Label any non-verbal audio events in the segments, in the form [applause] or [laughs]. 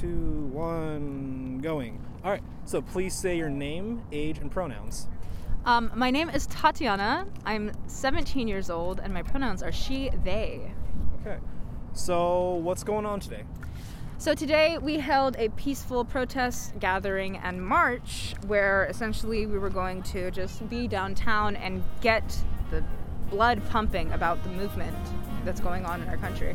two, one, going. All right. So please say your name, age, and pronouns. Um, my name is Tatiana. I'm 17 years old, and my pronouns are she, they. Okay. So what's going on today? So today we held a peaceful protest gathering and march where essentially we were going to just be downtown and get the blood pumping about the movement that's going on in our country.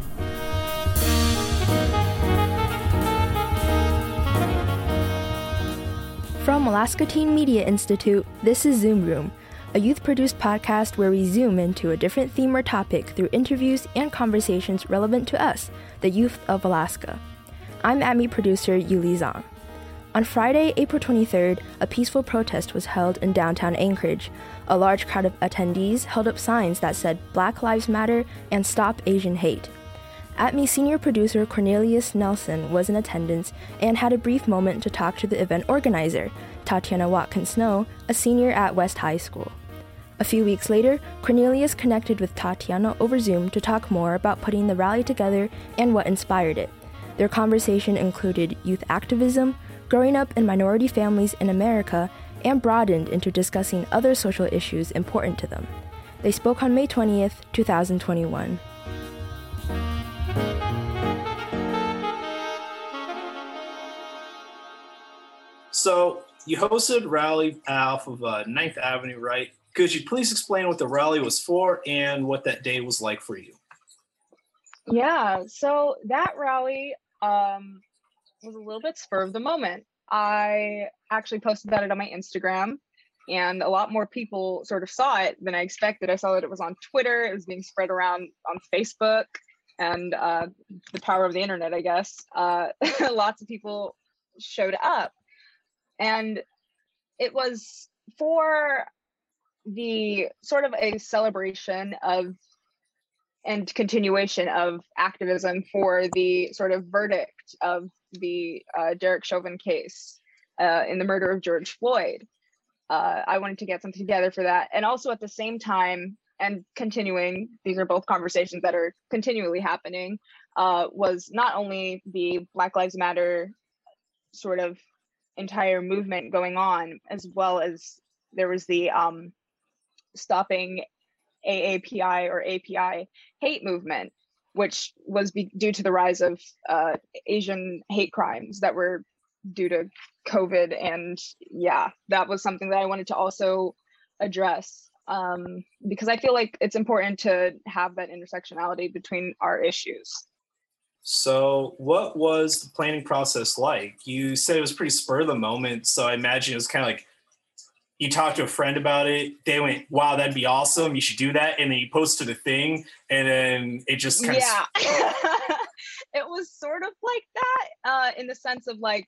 From Alaska Teen Media Institute, this is Zoom Room, a youth produced podcast where we zoom into a different theme or topic through interviews and conversations relevant to us, the youth of Alaska. I'm AMI producer Yuli Zhang. On Friday, April 23rd, a peaceful protest was held in downtown Anchorage. A large crowd of attendees held up signs that said Black Lives Matter and Stop Asian Hate. ATMI senior producer Cornelius Nelson was in attendance and had a brief moment to talk to the event organizer, Tatiana Watkins Snow, a senior at West High School. A few weeks later, Cornelius connected with Tatiana over Zoom to talk more about putting the rally together and what inspired it. Their conversation included youth activism, growing up in minority families in America, and broadened into discussing other social issues important to them. They spoke on May 20th, 2021. So you hosted rally off of uh, 9th Avenue, right? Could you please explain what the rally was for and what that day was like for you? Yeah, so that rally um, was a little bit spur of the moment. I actually posted about it on my Instagram, and a lot more people sort of saw it than I expected. I saw that it was on Twitter, it was being spread around on Facebook, and uh, the power of the internet, I guess. Uh, [laughs] lots of people showed up, and it was for the sort of a celebration of and continuation of activism for the sort of verdict of the uh, Derek Chauvin case uh, in the murder of George Floyd. Uh, I wanted to get something together for that. And also at the same time, and continuing, these are both conversations that are continually happening, uh, was not only the Black Lives Matter sort of entire movement going on, as well as there was the um, stopping AAPI or API hate movement, which was be- due to the rise of uh, Asian hate crimes that were due to COVID. And yeah, that was something that I wanted to also address um, because I feel like it's important to have that intersectionality between our issues. So, what was the planning process like? You said it was pretty spur of the moment. So, I imagine it was kind of like you talked to a friend about it. They went, "Wow, that'd be awesome! You should do that." And then you posted a thing, and then it just kind yeah. of yeah. [laughs] it was sort of like that uh, in the sense of like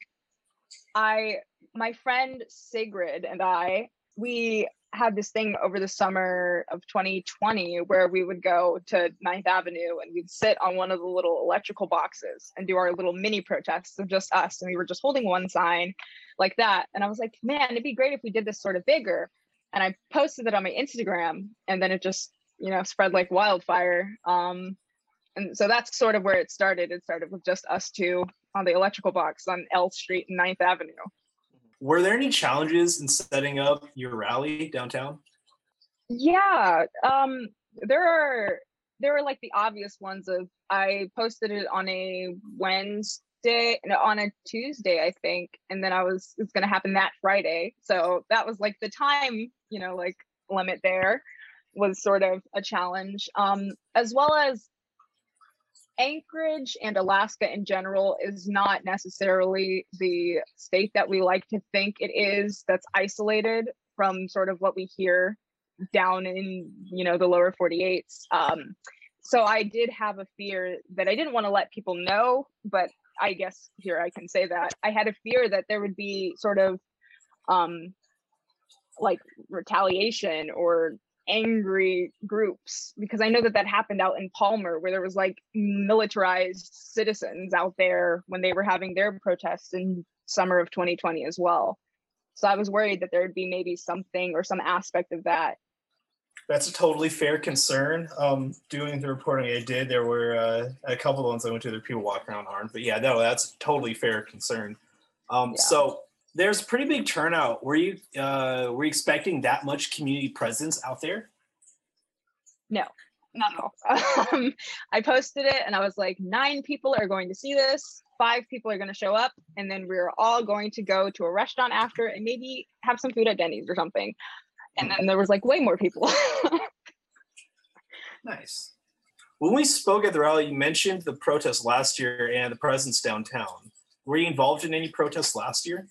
I, my friend Sigrid and I, we had this thing over the summer of 2020 where we would go to Ninth Avenue and we'd sit on one of the little electrical boxes and do our little mini protests of just us. And we were just holding one sign like that. And I was like, man, it'd be great if we did this sort of bigger. And I posted it on my Instagram and then it just, you know, spread like wildfire. Um, and so that's sort of where it started. It started with just us two on the electrical box on L Street and Ninth Avenue. Were there any challenges in setting up your rally downtown? Yeah, um, there are there are like the obvious ones of I posted it on a Wednesday no, on a Tuesday, I think, and then I was it's gonna happen that Friday. So that was like the time, you know, like limit there was sort of a challenge. Um, as well as Anchorage and Alaska in general is not necessarily the state that we like to think it is that's isolated from sort of what we hear down in you know the lower 48s um, so i did have a fear that i didn't want to let people know but i guess here i can say that. I had a fear that there would be sort of um like retaliation or angry groups because I know that that happened out in Palmer where there was like militarized citizens out there when they were having their protests in summer of 2020 as well. So I was worried that there would be maybe something or some aspect of that. That's a totally fair concern. Um, doing the reporting I did, there were uh, a couple of ones I went to. There were people walking around armed, but yeah, no, that's a totally fair concern. Um, Yeah. So there's pretty big turnout. Were you uh, were you expecting that much community presence out there? No, not at all. [laughs] Um, I posted it and I was like, nine people are going to see this, five people are going to show up, and then we're all going to go to a restaurant after and maybe have some food at Denny's or something. And then there was like way more people. [laughs] Nice. When we spoke at the rally, you mentioned the protest last year and the presence downtown. Were you involved in any protests last year?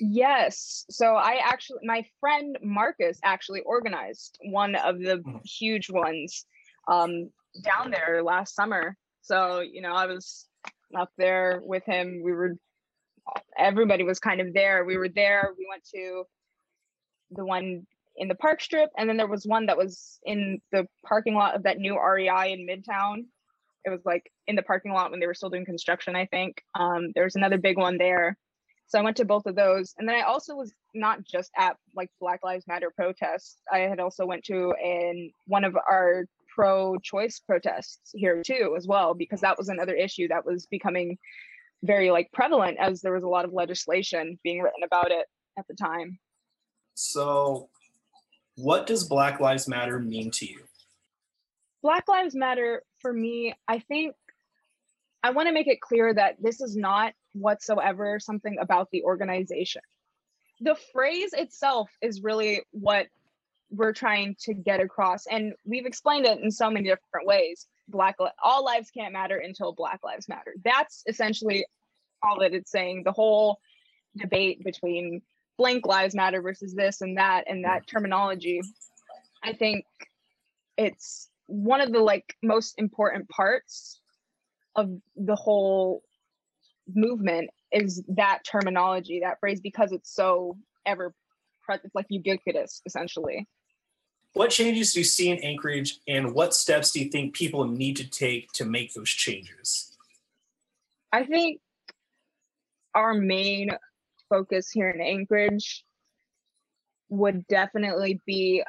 Yes. So I actually, my friend Marcus actually organized one of the Mhm. huge ones um, down there last summer. So, you know, I was up there with him. We were, everybody was kind of there. We were there. We went to the one in the park strip, and then there was one that was in the parking lot of that new REI in Midtown. It was like in the parking lot when they were still doing construction, I think. Um, there was another big one there. So I went to both of those. And then I also was not just at like Black Lives Matter protests. I had also went to in one of our pro-choice protests here too as well, because that was another issue that was becoming very like prevalent as there was a lot of legislation being written about it at the time. So, what does Black Lives Matter mean to you? Black Lives Matter for me, I think I want to make it clear that this is not whatsoever something about the organization. The phrase itself is really what we're trying to get across. And we've explained it in so many different ways. Black li- all lives can't matter until Black Lives Matter. That's essentially all that it's saying. The whole debate between blank lives matter versus this and that and that terminology. I think it's one of the like most important parts of the whole movement is that terminology, that phrase, because it's so ever present, it's like ubiquitous essentially. What changes do you see in Anchorage, and what steps do you think people need to take to make those changes? I think our main focus here in Anchorage would definitely be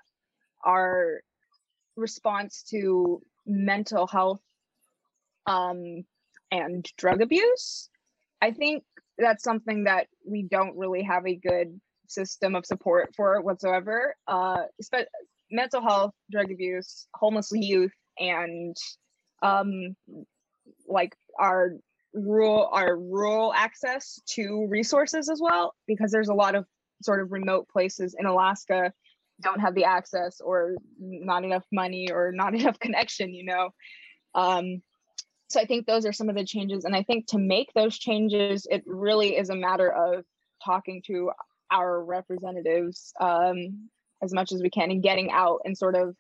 our response to mental health um, and drug abuse. I think that's something that we don't really have a good system of support for whatsoever. Uh, mental health, drug abuse, homeless youth, and um, like our rural our rural access to resources as well because there's a lot of sort of remote places in Alaska don't have the access or not enough money or not [laughs] enough connection you know um so i think those are some of the changes and i think to make those changes it really is a matter of talking to our representatives um as much as we can and getting out and sort of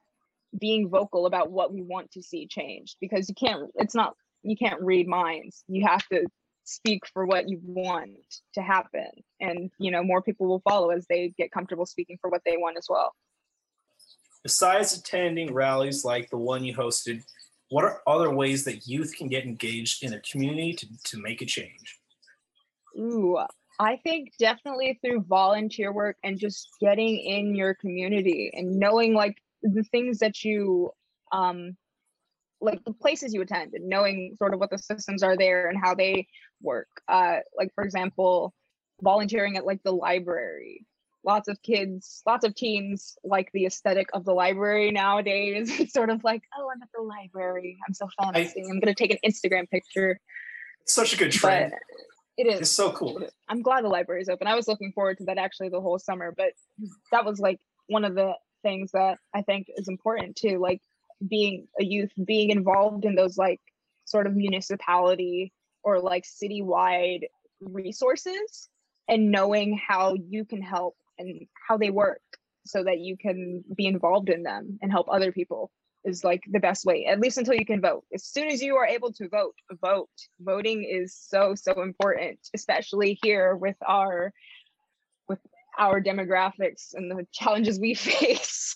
being vocal about what we want to see changed because you can't it's not you can't read minds. You have to speak for what you want to happen and you know more people will follow as they get comfortable speaking for what they want as well. Besides attending rallies like the one you hosted, what are other ways that youth can get engaged in their community to, to make a change? Ooh, I think definitely through volunteer work and just getting in your community and knowing like the things that you um like the places you attend and knowing sort of what the systems are there and how they work. Uh like for example, volunteering at like the library. Lots of kids, lots of teens like the aesthetic of the library nowadays. [laughs] It's sort of like, oh, I'm at the library. I'm so fancy. I'm gonna take an Instagram picture. It's such a good But trend. it is It's so cool. I'm glad the library is open. I was looking forward to that actually the whole summer, but that was like one of the things that I think is important too, like being a youth, being involved in those like sort of municipality or like citywide resources and knowing how you can help and how they work so that you can be involved in them and help other people is like the best way at least until you can vote. As soon as you are able to vote vote. Voting is so so important especially here with our with our demographics and the challenges we [laughs] face.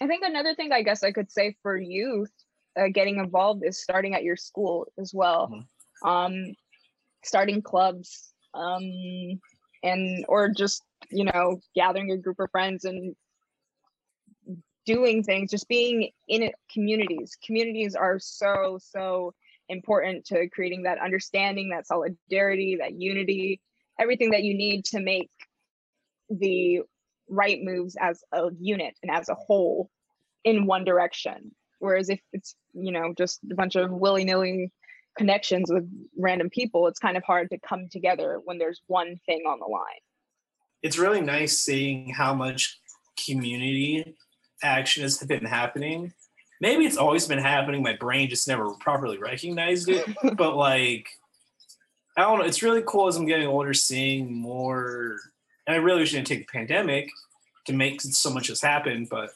I think another thing i guess i could say for youth uh, getting involved is starting at your school as well. Um starting clubs. Um and or just you know gathering a group of friends and doing things, just being in it, communities. Communities are so, so important to creating that understanding, that solidarity, that unity, everything that you need to make the right moves as a unit and as a whole in one direction. Whereas if it's, you know, just a bunch of willy nilly connections with random people, it's kind of hard to come together when there's one thing on the line. It's really nice seeing how much community action has been happening. Maybe it's always been happening. My brain just never properly recognized it. [laughs] but like, I don't know. It's really cool as I'm getting older, seeing more. And I really shouldn't take the pandemic to make so much has happened, but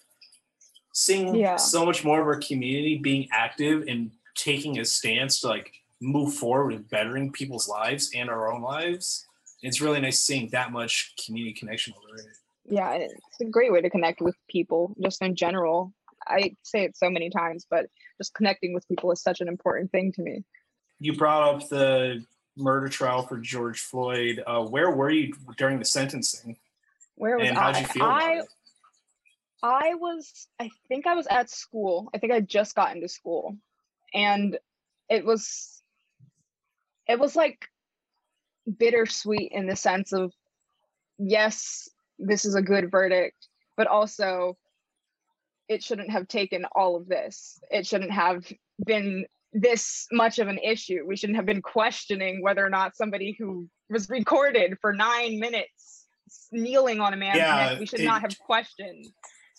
seeing Yeah. so much more of our community being active and taking a stance to like move forward with bettering people's lives and our own lives. It's really nice seeing that much community connection over it. Yeah, it's a great way to connect with people just in general. I say it so many times, but just connecting with people is such an important thing to me. You brought up the murder trial for George Floyd. Uh, where were you during the sentencing? Where was And I? how'd you feel I? I was I think I was at school. I think I just got into school. And it was it was like bittersweet in the sense of yes, this is a good verdict, but also it shouldn't have taken all of this. It shouldn't have been this much of an issue. We shouldn't have been questioning whether or not somebody who was recorded for nine minutes kneeling on a man's Yeah, neck, we should it- not have questioned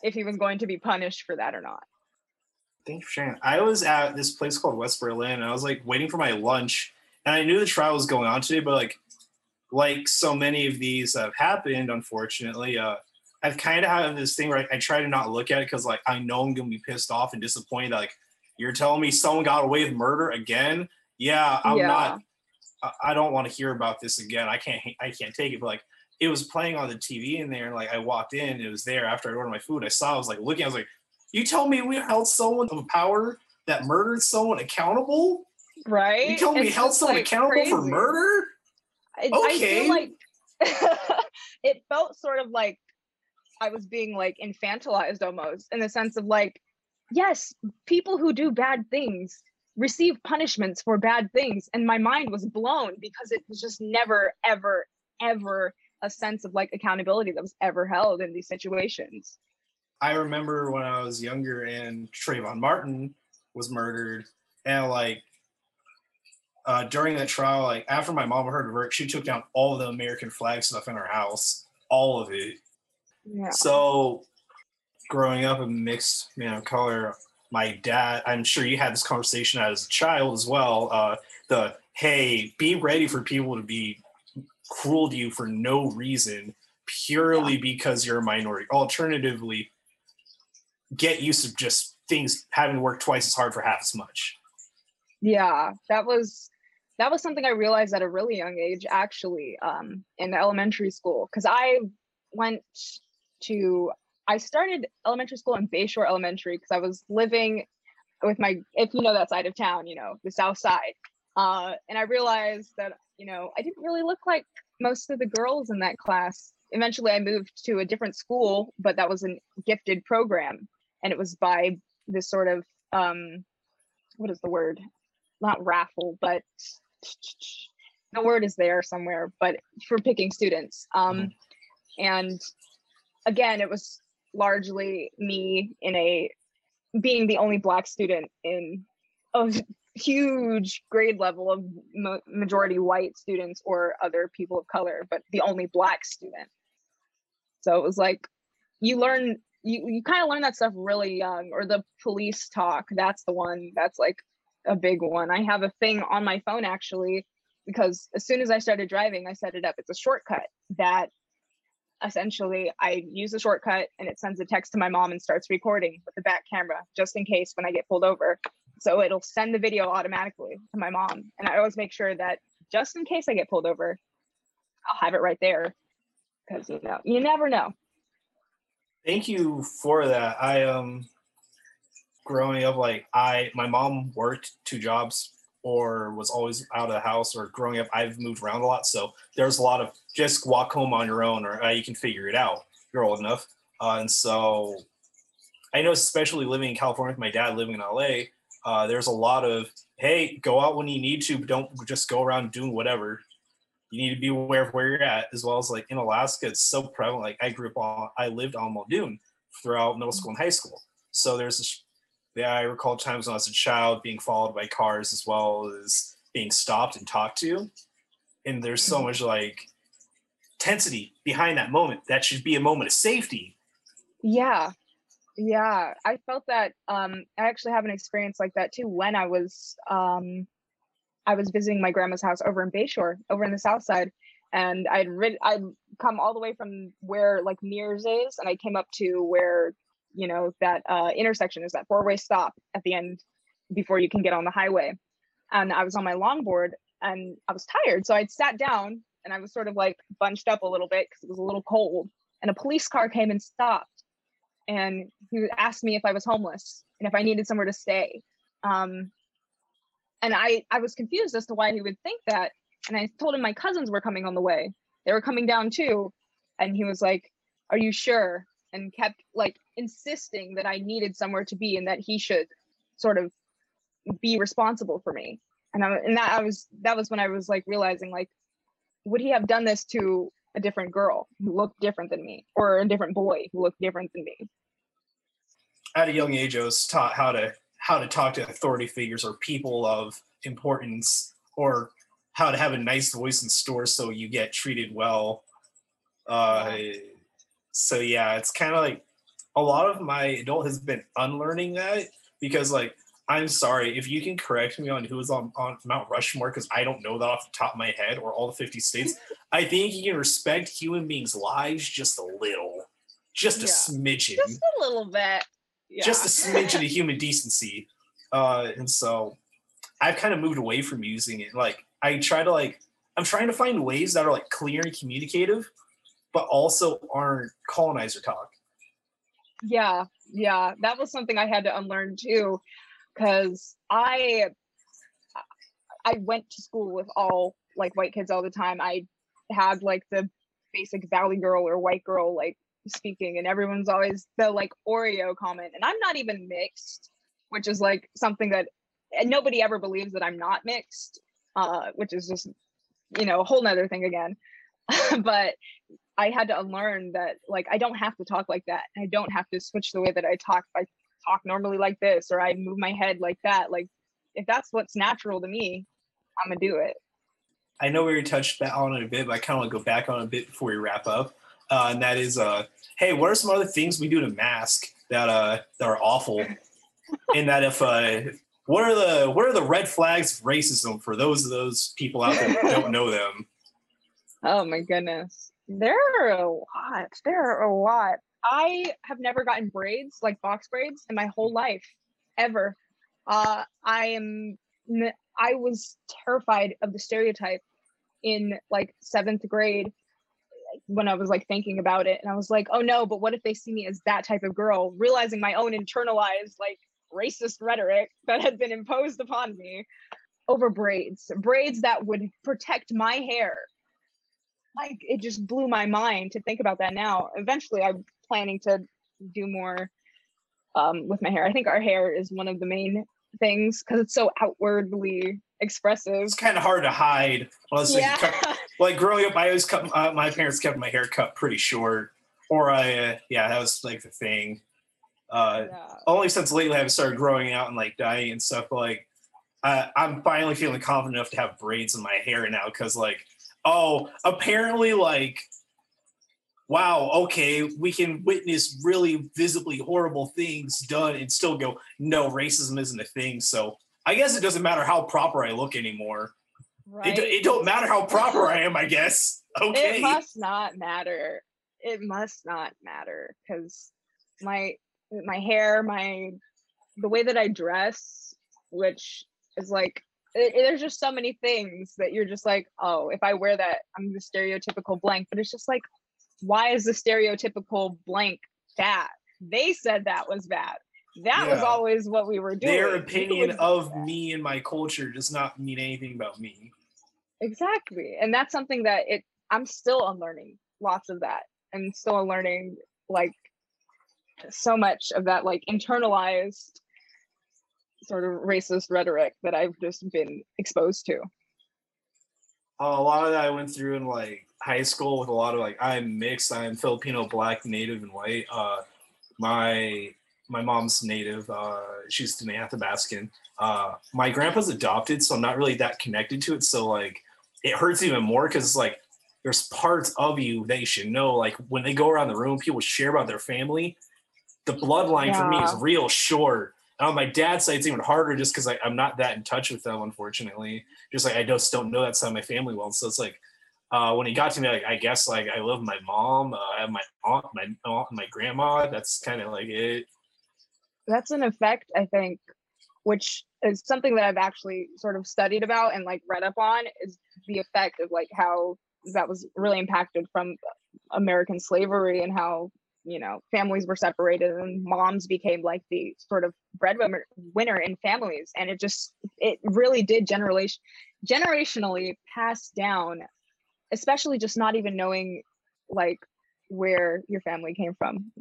if he was going to be punished for that or not. Thank you for sharing. I was at this place called West Berlin, and I was like waiting for my lunch, and I knew the trial was going on today, but like, like so many of these have happened, unfortunately, uh, I've kind of had this thing where I, I try to not look at it because like I know I'm gonna be pissed off and disappointed. That, like, you're telling me someone got away with murder again? Yeah, I'm Yeah. not. I, I don't want to hear about this again. I can't. I can't take it. But like, it was playing on the TV in there, and like I walked in, it was there after I ordered my food. I saw. I was like looking. I was like, you tell me we held someone of power that murdered someone accountable? Right? You told me It's held someone like, accountable for murder? Okay. feel like [laughs] it felt sort of like I was being like infantilized almost in the sense of like, yes, people who do bad things receive punishments for bad things. And my mind was blown because it was just never, ever, ever a sense of like accountability that was ever held in these situations. I remember when I was younger and Trayvon Martin was murdered, and like uh, during that trial, like after my mom heard of verdict, she took down all the American flag stuff in her house, all of it. Yeah. So, growing up a mixed man of color, my dad, I'm sure you had this conversation as a child as well. Uh, the hey, be ready for people to be cruel to you for no reason, purely because you're a minority. Alternatively, get used to just things having to work twice as hard for half as much. yeah that was that was something i realized at a really young age actually um in elementary school because i went to i started elementary school in bayshore elementary because i was living with my if you know that side of town you know the south side. Uh and i realized that you know i didn't really look like most of the girls in that class. Eventually i moved to a different school but that was a gifted program and it was by this sort of um what is the word not raffle, but the word is there somewhere, but for picking students. Um, and again, it was largely me in a being the only black student in a huge grade level of ma- majority white students or other people of color, but the only black student. So it was like you learn you, you kind of learn that stuff really young or the police talk that's the one that's like a big one. I have a thing on my phone actually because as soon as I started driving, I set it up. It's a shortcut that essentially I use the shortcut and it sends a text to my mom and starts recording with the back camera just in case when I get pulled over. So it'll send the video automatically to my mom. And I always make sure that just in case I get pulled over, I'll have it right there. Because you know, you never know. Thank you for that. I um growing up like I my mom worked two jobs or was always out of the house or growing up I've moved around a lot so there's a lot of just walk home on your own or uh, you can figure it out you're old enough uh, and so I know, especially living in California with my dad living in LA, uh, there's a lot of hey, go out when you need to, don't just go around doing whatever. You need to be aware of where you're at, as well as like in Alaska, it's so prevalent. Like I grew up on, I lived on Muldoon throughout middle school and high school. So there's this, yeah, I recall times when I was a child being followed by cars as well as being stopped and talked to. And there's so much like intensity behind that moment. That should be a moment of safety. Yeah. Yeah. I felt that um I actually have an experience like that too when I was um I was visiting my grandma's house over in Bayshore, over in the south side. And I'd rid I'd come all the way from where like Mears is, and I came up to where, you know, that uh intersection is that four-way stop at the end before you can get on the highway. And I was on my longboard and I was tired. So I'd sat down and I was sort of like bunched up a little bit because it was a little cold. And a police car came and stopped. And he asked me if I was homeless and if I needed somewhere to stay. Um, and I, I was confused as to why he would think that. And I told him my cousins were coming on the way. They were coming down too. And he was like, Are you sure? And kept like insisting that I needed somewhere to be and that he should sort of be responsible for me. And I and that I was that was when I was like realizing like would he have done this to a different girl who looked different than me or a different boy who looked different than me at a young age i was taught how to how to talk to authority figures or people of importance or how to have a nice voice in stores so you get treated well uh so yeah it's kind of like a lot of my adult has been unlearning that because like I'm sorry if you can correct me on who is on, on Mount Rushmore because I don't know that off the top of my head or all the 50 states. I think you can respect human beings' lives just a little, just a Yeah. smidgen, just a little bit yeah. just a smidgen of [laughs] human decency. Uh, and so I've kind of moved away from using it. Like I try to like I'm trying to find ways that are like clear and communicative, but also aren't colonizer talk. yeah yeah that was something i had to unlearn too because i i went to school with all like white kids all the time i had like the basic valley girl or white girl like speaking and everyone's always the like oreo comment and i'm not even mixed which is like something that nobody ever believes that i'm not mixed uh which is just you know a whole nother thing again [laughs] but I had to unlearn that like I don't have to talk like that. I don't have to switch the way that I talk. If I talk normally like this or I move my head like that, like if that's what's natural to me, I'm gonna do it. I know we touched on it a bit, but I kind of want to go back on a bit before we wrap up. Uh, and that is, uh, hey, what are some other things we do to mask that uh, that are awful? and that if uh, what are the what are the red flags of racism for those of those people out there who don't know them? Oh my goodness. There are a lot. There are a lot. I have never gotten braids, like box braids, in my whole life, ever. Uh, I am. I was terrified of the stereotype in like seventh grade when I was like thinking about it, and I was like, "Oh no!" But what if they see me as that type of girl? Realizing my own internalized like racist rhetoric that had been imposed upon me over braids, braids that would protect my hair like it just blew my mind to think about that now. Eventually, I'm planning to do more um, with my hair. I think our hair is one of the main things because it's so outwardly expressive. It's kind of hard to hide. Unless Yeah, cut, like growing up, I always cut. Uh, my parents kept my hair cut pretty short, or I, uh, yeah, that was like the thing. Uh, yeah. only since lately I've started growing out and like dying and stuff. But like, uh, I'm finally feeling confident enough to have braids in my hair now because like, oh, apparently like, wow, okay, we can witness really visibly horrible things done and still go, no, racism isn't a thing. So I guess it doesn't matter how proper I look anymore. Right. It, it don't matter how proper I am, I guess. Okay. It must not matter. It must not matter because my my hair, my the way that I dress, which is like it, it- there's just so many things that you're just like, oh, if I wear that, I'm the stereotypical blank. But it's just like, why is the stereotypical blank bad? They said that was bad. That was always what we were doing. [laughs] Their opinion of that. me and my culture does not mean anything about me. exactly and that's something that it i'm still unlearning lots of that and still unlearning like so much of that like internalized sort of racist rhetoric that I've just been exposed to. Uh, a lot of that I went through in like high school with a lot of like I'm mixed. I'm Filipino, black, native, and white. Uh, my my mom's native. Uh, she's Dena'ina Athabascan. Uh, my grandpa's adopted, so I'm not really that connected to it. So like, it hurts even more because like there's parts of you that you should know. Like when they go around the room, people share about their family. The bloodline yeah. for me is real short. On my dad's side, it's even harder just because I'm not that in touch with them, unfortunately. Just like I just don't know that side of my family well. So it's like uh, when he got to me, like, I guess like I love my mom, uh, I have my aunt, my aunt, my grandma. That's kind of like it. That's an effect, I think, which is something that I've actually sort of studied about and like read up on is the effect of like how that was really impacted from American slavery and how you know families were separated and moms became like the sort of breadwinner winner in families. And it just it really did generation generationally pass down especially just not even knowing like where your family came from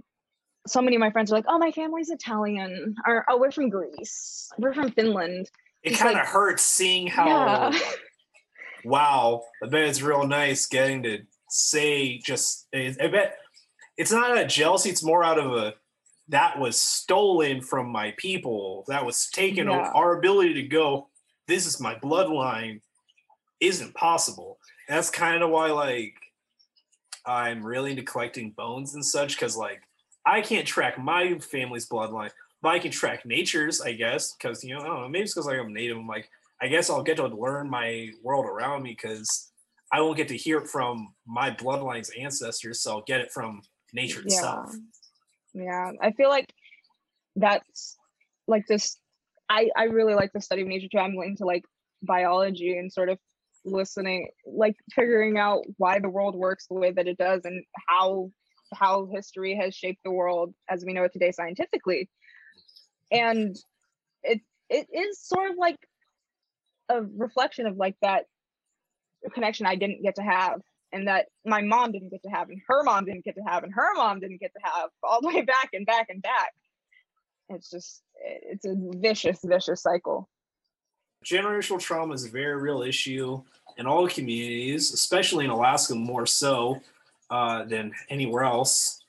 so many of my friends are like oh my family's italian. Or oh we're from greece. We're from finland. It kind of like, hurts seeing how yeah. [laughs] wow i bet it's real nice getting to say just i bet it's not a jealousy it's more out of a that was stolen from my people. That was taken yeah. our ability to go this is my bloodline. Isn't possible. And that's kind of why like i'm really into collecting bones and such because like i can't track my family's bloodline but i can track nature's i guess because you know i don't know maybe it's because like i'm native i'm like i guess i'll get to learn my world around me because i won't get to hear it from my bloodline's ancestors so i'll get it from nature itself. Yeah. yeah. I feel like that's like this I I really like the study of nature too. I'm into like biology and sort of listening like figuring out why the world works the way that it does and how how history has shaped the world as we know it today scientifically. And it it is sort of like a reflection of like that connection I didn't get to have and that my mom didn't get to have and her mom didn't get to have and her mom didn't get to have all the way back and back and back. It's just it's a vicious vicious cycle. Generational trauma is a very real issue in all communities especially in alaska more so uh, than anywhere else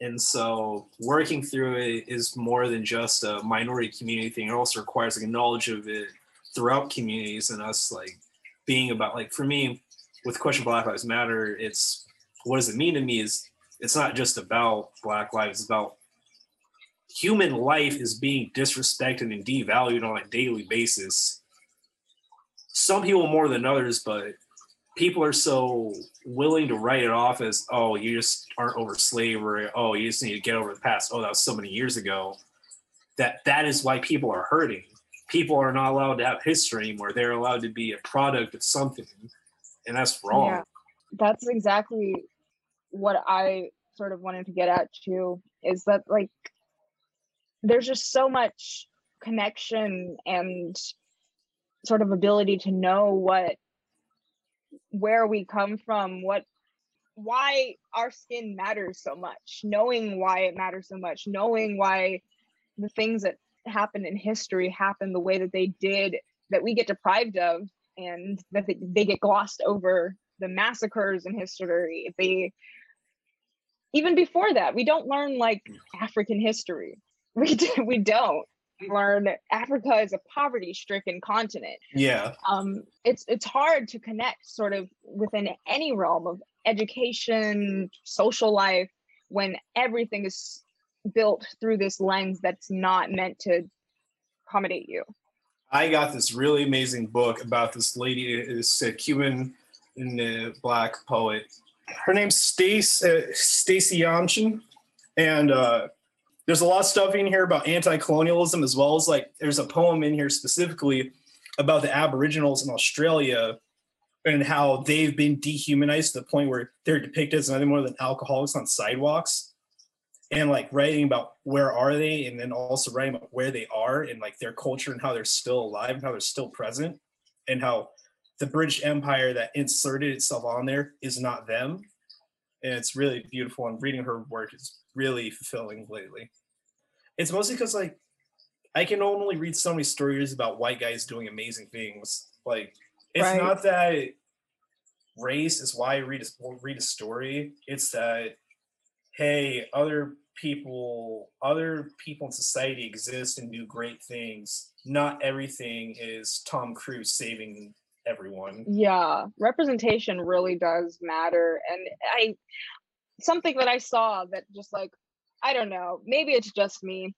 and so working through it is more than just a minority community thing it also requires like a knowledge of it throughout communities and us like being about like for me with question Black Lives Matter, it's what does it mean to me is it's not just about Black lives, it's about human life is being disrespected and devalued on a daily basis. Some people more than others, but people are so willing to write it off as, oh, you just aren't over slavery. Oh, you just need to get over the past. Oh, that was so many years ago. That that is why people are hurting. People are not allowed to have history anymore. They're allowed to be a product of something and that's wrong. Yeah, that's exactly what I sort of wanted to get at too. Is that like there's just so much connection and sort of ability to know what where we come from, what why our skin matters so much, knowing why it matters so much, knowing why the things that happened in history happened the way that they did that we get deprived of and that they, they get glossed over the massacres in history. They even before that we don't learn like african history. [laughs] We do, we don't learn africa is a poverty stricken continent. Yeah. Um it's it's hard to connect sort of within any realm of education social life when everything is built through this lens that's not meant to accommodate you. I got this really amazing book about this lady, this uh, Cuban uh, black poet. Her name's Stace uh, Stacy Yamchin, and uh, there's a lot of stuff in here about anti-colonialism as well as like there's a poem in here specifically about the Aboriginals in Australia and how they've been dehumanized to the point where they're depicted as nothing more than alcoholics on sidewalks and like writing about where are they and then also writing about where they are and like their culture and how they're still alive and how they're still present and how the british empire that inserted itself on there is not them and it's really beautiful. And reading her work is really fulfilling lately. It's mostly because like I can only read so many stories about white guys doing amazing things. Like it's Right. not that race is why I read a, read a story. It's that hey, other people, other people in society exist and do great things. Not everything is Tom Cruise saving everyone. Yeah, representation really does matter. And I, something that I saw that just like, I don't know, maybe it's just me,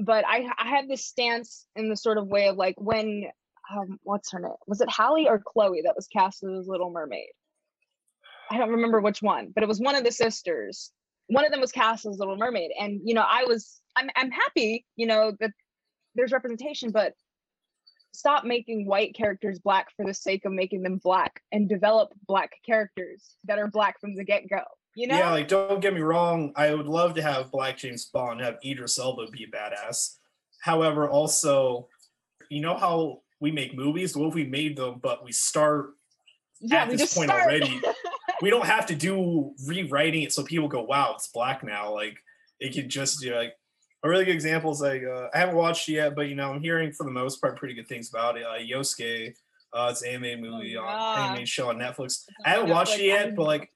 but I, I have this stance in the sort of way of like when, um, what's her name? Was it Halle or Chloe that was cast as Little Mermaid? I don't remember which one, but it was one of the sisters. One of them was cast as Little Mermaid, and you know, I was, I'm, I'm happy, you know, that there's representation, but stop making white characters black for the sake of making them black and develop black characters that are black from the get-go you know Yeah, like don't get me wrong. I would love to have Black James Bond, have Idris Elba be a badass. However, also, you know how we make movies? What if we made them, but we start yeah at we this just point start. already. [laughs] we don't have to do rewriting it so people go, "Wow, it's black now." Like it could just do like a really good example is like uh, I haven't watched it yet, but you know I'm hearing for the most part pretty good things about it. Uh, Yasuke, uh, it's an anime movie on yeah. anime show on Netflix. I haven't watched it yet, but like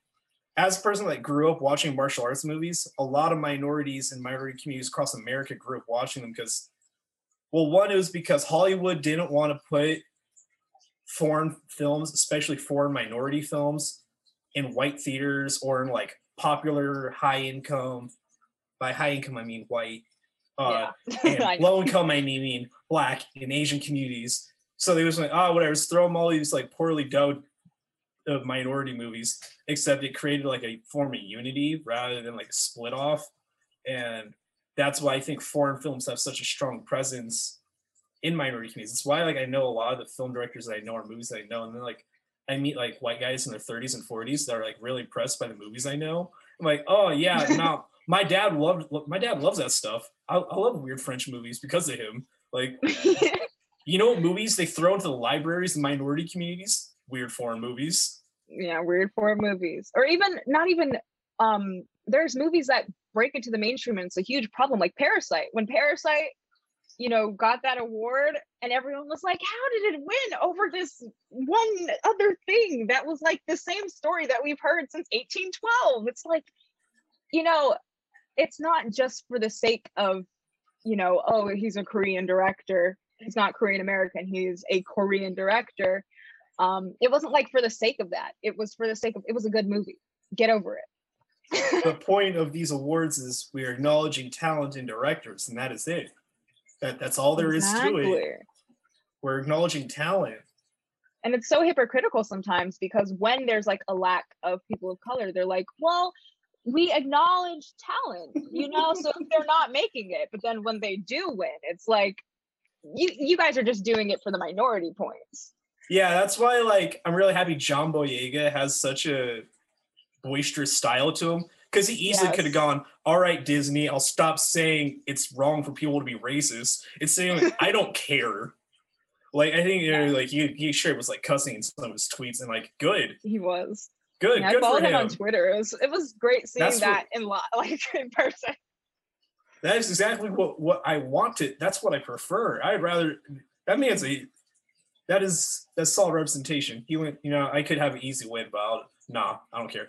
as a person that grew up watching martial arts movies, a lot of minorities and minority communities across America grew up watching them because, well, one it was because Hollywood didn't want to put foreign films, especially foreign minority films, in white theaters or in like popular high income. By high income, I mean white. Uh, yeah. [laughs] And low income, I mean black and Asian communities. So they was like, oh, whatever, just throw them all these like poorly dubbed uh, minority movies, except it created like a form of unity rather than like a split off. And that's why I think foreign films have such a strong presence in minority communities. It's why like I know a lot of the film directors that I know are movies that I know, and then like I meet like white guys in their 30s and 40s that are like really impressed by the movies I know. I'm like, oh yeah, [laughs] no, my dad loved my dad loves that stuff. I, I love weird French movies because of him. Like, [laughs] you know what movies they throw into the libraries in minority communities? Weird foreign movies. yeah weird foreign movies. Or even not even um there's movies that break into the mainstream and it's a huge problem like parasite. When parasite you know got that award and everyone was like how did it win over this one other thing that was like the same story that we've heard since 1812 it's like you know it's not just for the sake of you know oh he's a korean director. He's not korean american. He's a korean director um it wasn't like for the sake of that it was for the sake of it was a good movie get over it [laughs] the point of these awards is we are acknowledging talent in directors, and that is it. That that's all there is to it. Exactly. We're acknowledging talent. and it's so hypocritical sometimes because when there's like a lack of people of color they're like well we acknowledge talent you know so they're not making it but then when they do win it's like you you guys are just doing it for the minority points Yeah, that's why like I'm really happy John Boyega has such a boisterous style to him because he easily could have gone, "All right, Disney, I'll stop saying it's wrong for people to be racist." It's saying like, I don't care. Like I think you know, like he he sure was like cussing in some of his tweets and like good, he was good, Yeah, i good for followed him. him. on twitter it was it was great seeing That's what- that in li- [laughs] like in person That is exactly what what I wanted. That's what I prefer. I'd rather that means a that is that's solid representation. He went, you know, I could have an easy win, but I'll, nah, I don't care.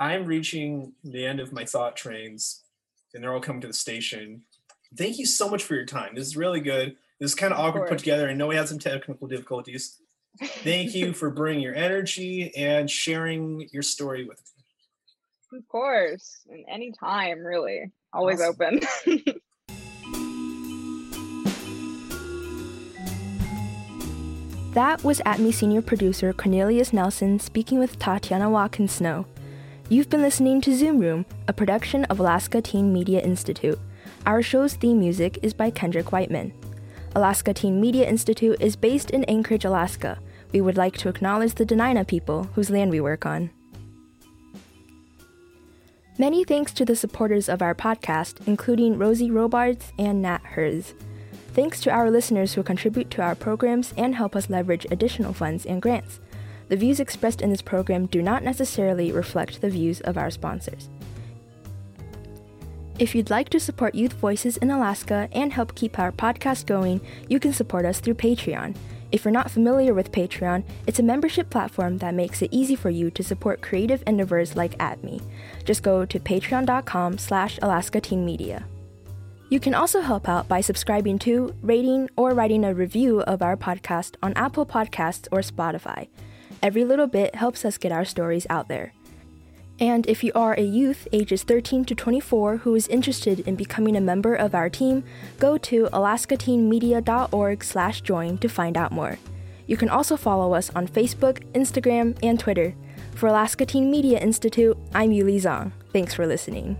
I'm reaching the end of my thought trains, and they're all coming to the station. Thank you so much for your time. This is really good. This is kind of Of awkward put together. I know we had some technical difficulties. Thank you for bringing your energy and sharing your story with me. of course and anytime really always Awesome. open [laughs] That was ATMI senior producer Cornelius Nelson speaking with Tatiana Watkins Snow. You've been listening to Zoom Room, a production of Alaska Teen Media Institute. Our show's theme music is by Kendrick Whiteman. Alaska Teen Media Institute is based in Anchorage, Alaska. We would like to acknowledge the Dena'ina people whose land we work on. Many thanks to the supporters of our podcast, including Rosie Robards and Nat Hers. Thanks to our listeners who contribute to our programs and help us leverage additional funds and grants. The views expressed in this program do not necessarily reflect the views of our sponsors. If you'd like to support Youth Voices in Alaska and help keep our podcast going, you can support us through Patreon. If you're not familiar with Patreon, it's a membership platform that makes it easy for you to support creative endeavors like ATMI. Just go to patreon.com slash Alaska Teen Media. You can also help out by subscribing to, rating, or writing a review of our podcast on Apple Podcasts or Spotify. Every little bit helps us get our stories out there. And if you are a youth ages 13 to 24 who is interested in becoming a member of our team, go to alaskateenmedia.org/join to find out more. You can also follow us on Facebook, Instagram, and Twitter. For Alaska Teen Media Institute, I'm Yuli Zong. Thanks for listening.